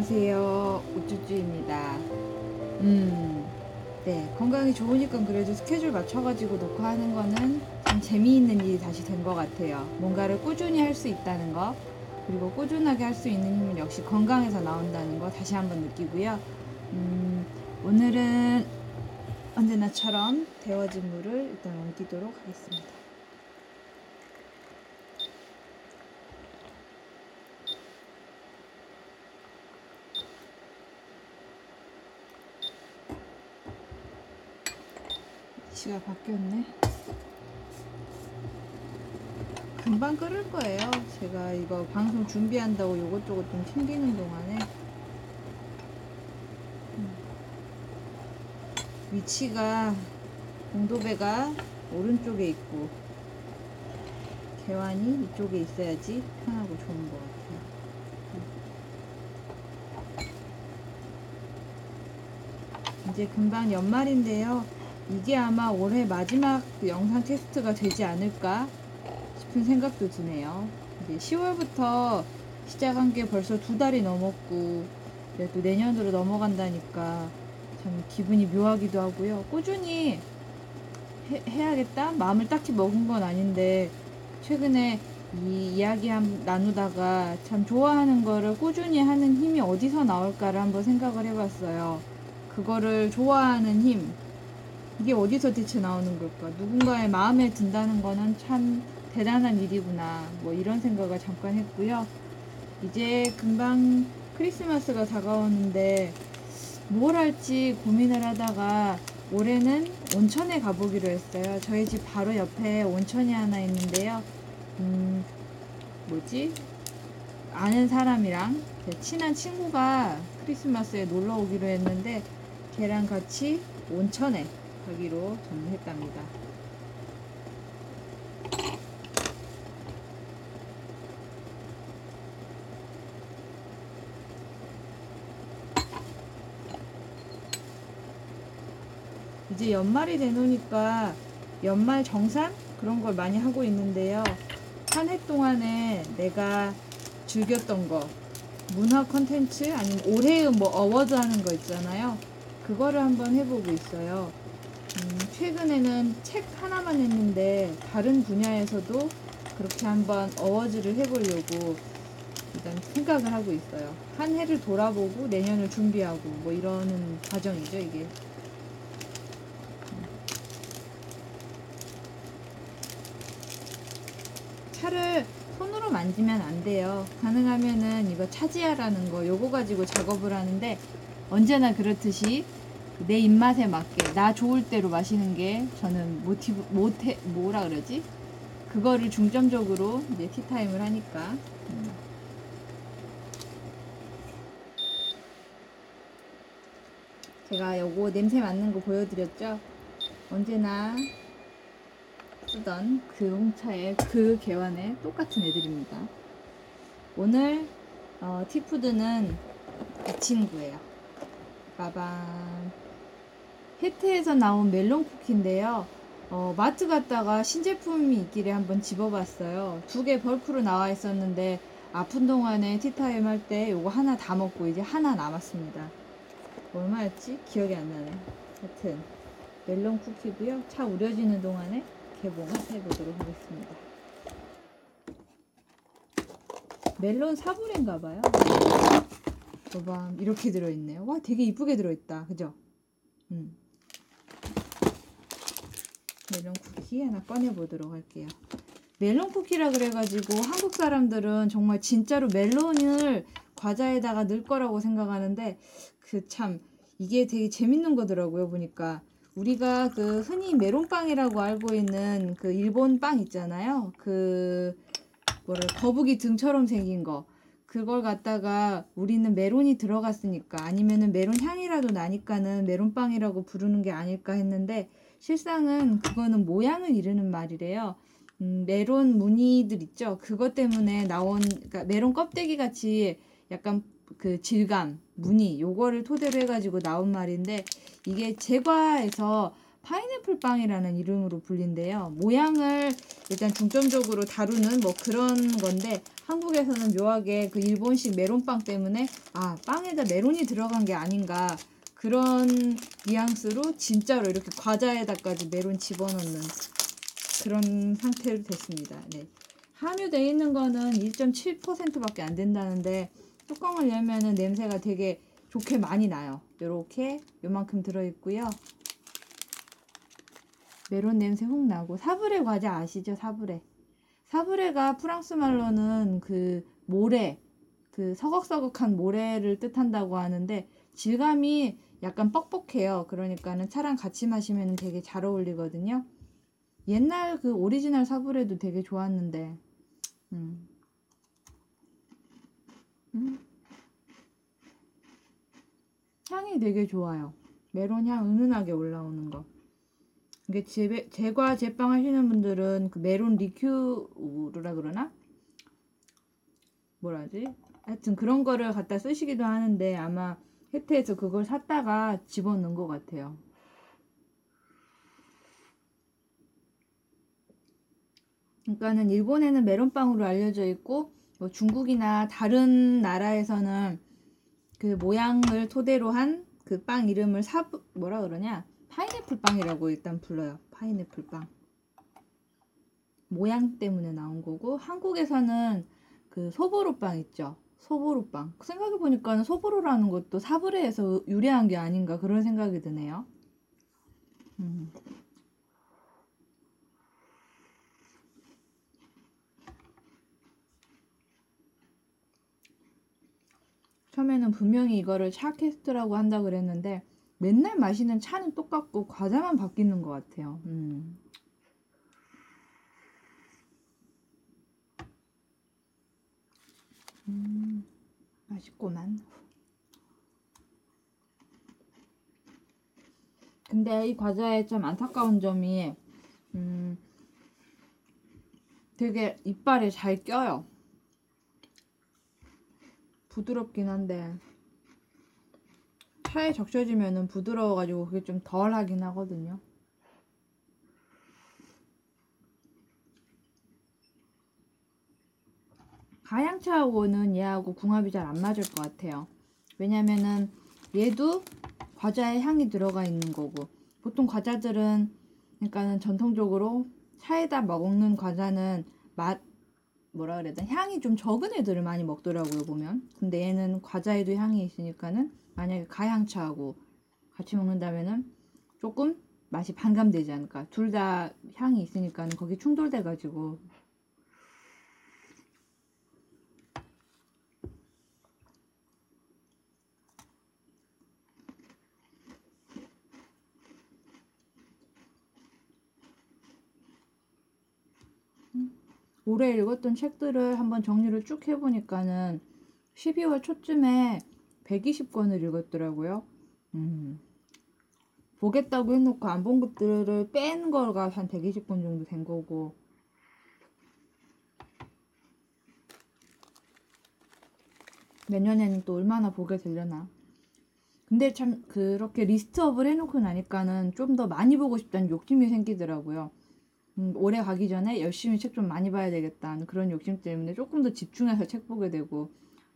안녕하세요. 우쭈쭈입니다. 음, 네. 건강이 좋으니까 그래도 스케줄 맞춰가지고 녹화하는 거는 참 재미있는 일이 다시 된 것 같아요. 뭔가를 꾸준히 할 수 있다는 거, 그리고 꾸준하게 할 수 있는 힘은 역시 건강에서 나온다는 거 다시 한번 느끼고요. 음, 오늘은 언제나처럼 데워진 물을 일단 옮기도록 하겠습니다. 시가 바뀌었네. 금방 끓을 거예요. 제가 이거 방송 준비한다고 요것저것 좀 챙기는 동안에 음. 위치가 공도배가 오른쪽에 있고 개환이 이쪽에 있어야지 편하고 좋은 것 같아요. 음. 이제 금방 연말인데요. 이게 아마 올해 마지막 그 영상 테스트가 되지 않을까 싶은 생각도 드네요. 이제 10월부터 시작한 게 벌써 두 달이 넘었고, 그래도 내년으로 넘어간다니까 참 기분이 묘하기도 하고요. 꾸준히 해, 해야겠다? 마음을 딱히 먹은 건 아닌데, 최근에 이 이야기 한, 나누다가 참 좋아하는 거를 꾸준히 하는 힘이 어디서 나올까를 한번 생각을 해봤어요. 그거를 좋아하는 힘, 이게 어디서 대체 나오는 걸까? 누군가의 마음에 든다는 거는 참 대단한 일이구나. 뭐 이런 생각을 잠깐 했고요. 이제 금방 크리스마스가 다가오는데 뭘 할지 고민을 하다가 올해는 온천에 가보기로 했어요. 저희 집 바로 옆에 온천이 하나 있는데요. 음, 뭐지? 아는 사람이랑 제 친한 친구가 크리스마스에 놀러 오기로 했는데 걔랑 같이 온천에 가기로 정했답니다. 이제 연말이 되노니까 연말 정산 그런 걸 많이 하고 있는데요. 한 해 동안에 내가 즐겼던 거 문화 컨텐츠 아니면 올해의 뭐 award 하는 거 있잖아요. 그거를 한번 해보고 있어요. 음, 최근에는 책 하나만 했는데 다른 분야에서도 그렇게 한번 어워즈를 해보려고 일단 생각을 하고 있어요. 한 해를 돌아보고 내년을 준비하고 뭐 이러는 과정이죠 이게. 차를 손으로 만지면 안 돼요. 가능하면은 이거 차지하라는 거 요거 가지고 작업을 하는데 언제나 그렇듯이 내 입맛에 맞게 나 좋을 대로 마시는 게 저는 모티브 모테 뭐라 그러지? 그거를 중점적으로 이제 티타임을 하니까 음. 제가 요거 냄새 맡는 거 보여드렸죠? 언제나 쓰던 그 홍차의 그 개환의 똑같은 애들입니다. 오늘 어, 티푸드는 이 친구예요. 빠밤. 혜태에서 나온 멜론 쿠키인데요. 어, 마트 갔다가 신제품이 있길래 한번 집어봤어요. 두 개 벌크로 나와 있었는데 아픈 동안에 티타임 할 때 요거 하나 다 먹고 이제 하나 남았습니다. 얼마였지? 기억이 안 나네. 하여튼 멜론 쿠키고요. 차 우려지는 동안에 개봉을 해보도록 하겠습니다. 멜론 사브레인가 봐요. 봐봐 이렇게 들어있네요. 와 되게 이쁘게 들어있다. 그죠? 음. 멜론 쿠키 하나 꺼내 보도록 할게요. 멜론 쿠키라 그래가지고 한국 사람들은 정말 진짜로 멜론을 과자에다가 넣을 거라고 생각하는데 그 참 이게 되게 재밌는 거더라고요 보니까. 우리가 그 흔히 메론빵이라고 알고 있는 그 일본 빵 있잖아요. 그 뭐를 거북이 등처럼 생긴 거. 그걸 갖다가 우리는 메론이 들어갔으니까 아니면은 메론 향이라도 나니까는 메론빵이라고 부르는 게 아닐까 했는데 실상은 그거는 모양을 이르는 말이래요. 음, 메론 무늬들 있죠. 그것 때문에 나온 그러니까 메론 껍데기 같이 약간 그 질감, 무늬 요거를 토대로 해가지고 나온 말인데 이게 제과에서 파인애플 빵이라는 이름으로 불린대요. 모양을 일단 중점적으로 다루는 뭐 그런 건데 한국에서는 묘하게 그 일본식 메론빵 때문에 아 빵에다 메론이 들어간 게 아닌가 그런 뉘앙스로 진짜로 이렇게 과자에다까지 메론 집어넣는 그런 상태로 됐습니다. 네. 함유되어 있는 거는 1.7%밖에 안 된다는데 뚜껑을 열면은 냄새가 되게 좋게 많이 나요. 이렇게 요만큼 들어있고요. 메론 냄새 훅 나고 사브레 과자 아시죠? 사브레. 사브레가 프랑스 말로는 그 모래, 그 서걱서걱한 모래를 뜻한다고 하는데 질감이 약간 뻑뻑해요. 그러니까는 차랑 같이 마시면 되게 잘 어울리거든요. 옛날 그 오리지널 사브레도 되게 좋았는데, 음. 음. 향이 되게 좋아요. 메론 향 은은하게 올라오는 거. 이게 제, 제과 제빵 하시는 분들은 그 메론 리큐르라 그러나? 뭐라지? 하여튼 그런 거를 갖다 쓰시기도 하는데 아마 해태에서 그걸 샀다가 집어넣은 것 같아요. 그러니까는 일본에는 메론빵으로 알려져 있고 뭐 중국이나 다른 나라에서는 그 모양을 토대로 한 그 빵 이름을 사 뭐라 그러냐? 파인애플 빵이라고 일단 불러요. 파인애플 빵. 모양 때문에 나온 거고 한국에서는 그 소보로 빵 있죠 소보로 빵 생각해 보니까는 소보로라는 것도 사브레에서 유래한 게 아닌가 그런 생각이 드네요 음. 처음에는 분명히 이거를 샤캐스트라고 한다 그랬는데 맨날 마시는 차는 똑같고 과자만 바뀌는 것 같아요. 음. 음, 맛있구만. 근데 이 과자에 좀 안타까운 점이 음, 되게 이빨에 잘 껴요. 부드럽긴 한데 차에 적셔지면은 부드러워가지고 그게 좀 덜 하긴 하거든요. 가양차하고는 얘하고 궁합이 잘 안 맞을 것 같아요. 왜냐면은 얘도 과자에 향이 들어가 있는 거고 보통 과자들은 그러니까는 전통적으로 차에다 먹는 과자는 맛 뭐라 그래야 되나? 향이 좀 적은 애들을 많이 먹더라고요 보면. 근데 얘는 과자에도 향이 있으니까는 만약에 가양차하고 같이 먹는다면은 조금 맛이 반감되지 않을까. 둘 다 향이 있으니까는 거기 충돌돼 가지고 올해 읽었던 책들을 한번 정리를 쭉 해보니까는 12월 초쯤에 120권을 읽었더라고요. 음. 보겠다고 해놓고 안 본 것들을 뺀 거가 한 120권 정도 된 거고. 내년에는 또 얼마나 보게 되려나. 근데 참 그렇게 리스트업을 해놓고 나니까는 좀 더 많이 보고 싶다는 욕심이 생기더라고요. 음, 올해 가기 전에 열심히 책 좀 많이 봐야 되겠다는 그런 욕심 때문에 조금 더 집중해서 책 보게 되고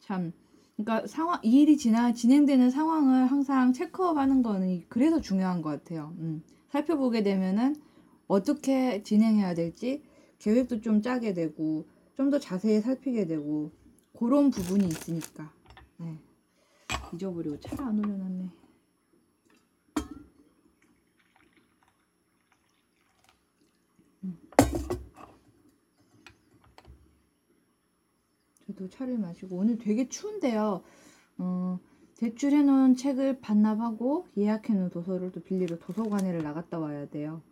참 그러니까 상황 이 일이 지나 진행되는 상황을 항상 체크업하는 거는 그래서 중요한 것 같아요. 음, 살펴보게 되면은 어떻게 진행해야 될지 계획도 좀 짜게 되고 좀 더 자세히 살피게 되고 그런 부분이 있으니까 네. 잊어버리고 차를 안 올려놨네. 저도 차를 마시고 오늘 되게 추운데요. 어, 대출해 놓은 책을 반납하고 예약해 놓은 도서를 또 빌리러 도서관에를 나갔다 와야 돼요.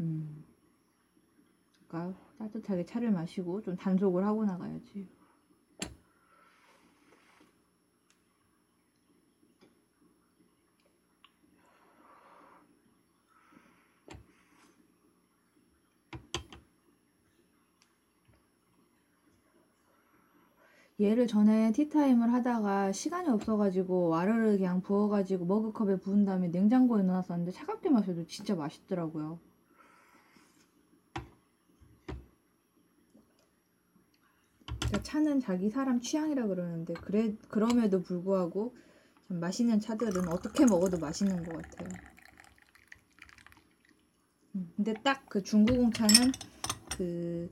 음, 그러니까 따뜻하게 차를 마시고 좀 단속을 하고 나가야지. 얘를 전에 티타임을 하다가 시간이 없어가지고 와르르 그냥 부어가지고 머그컵에 부은 다음에 냉장고에 넣어놨었는데 차갑게 마셔도 진짜 맛있더라고요. 제가 차는 자기 사람 취향이라 그러는데 그래 그럼에도 불구하고 참 맛있는 차들은 어떻게 먹어도 맛있는 것 같아요. 음, 근데 딱 그 중구공차는 그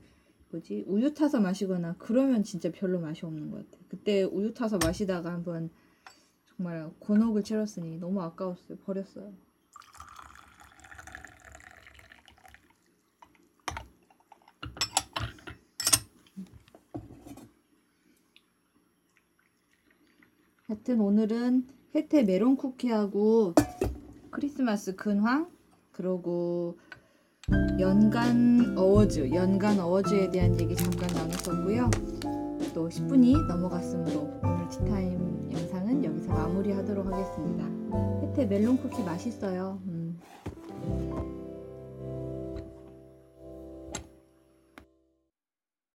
뭐지 우유 타서 마시거나 그러면 진짜 별로 맛이 없는 것 같아요. 그때 우유 타서 마시다가 한번 정말 곤혹을 치렀으니 너무 아까웠어요. 버렸어요. 하여튼 오늘은 혜태 메론 쿠키하고 크리스마스 근황 그리고 연간 어워즈 연간 어워즈에 대한 얘기 잠깐 나눴었고요. 또 10분이 넘어갔으므로 오늘 티타임 영상은 여기서 마무리하도록 하겠습니다. 혜태 멜론 쿠키 맛있어요. 음,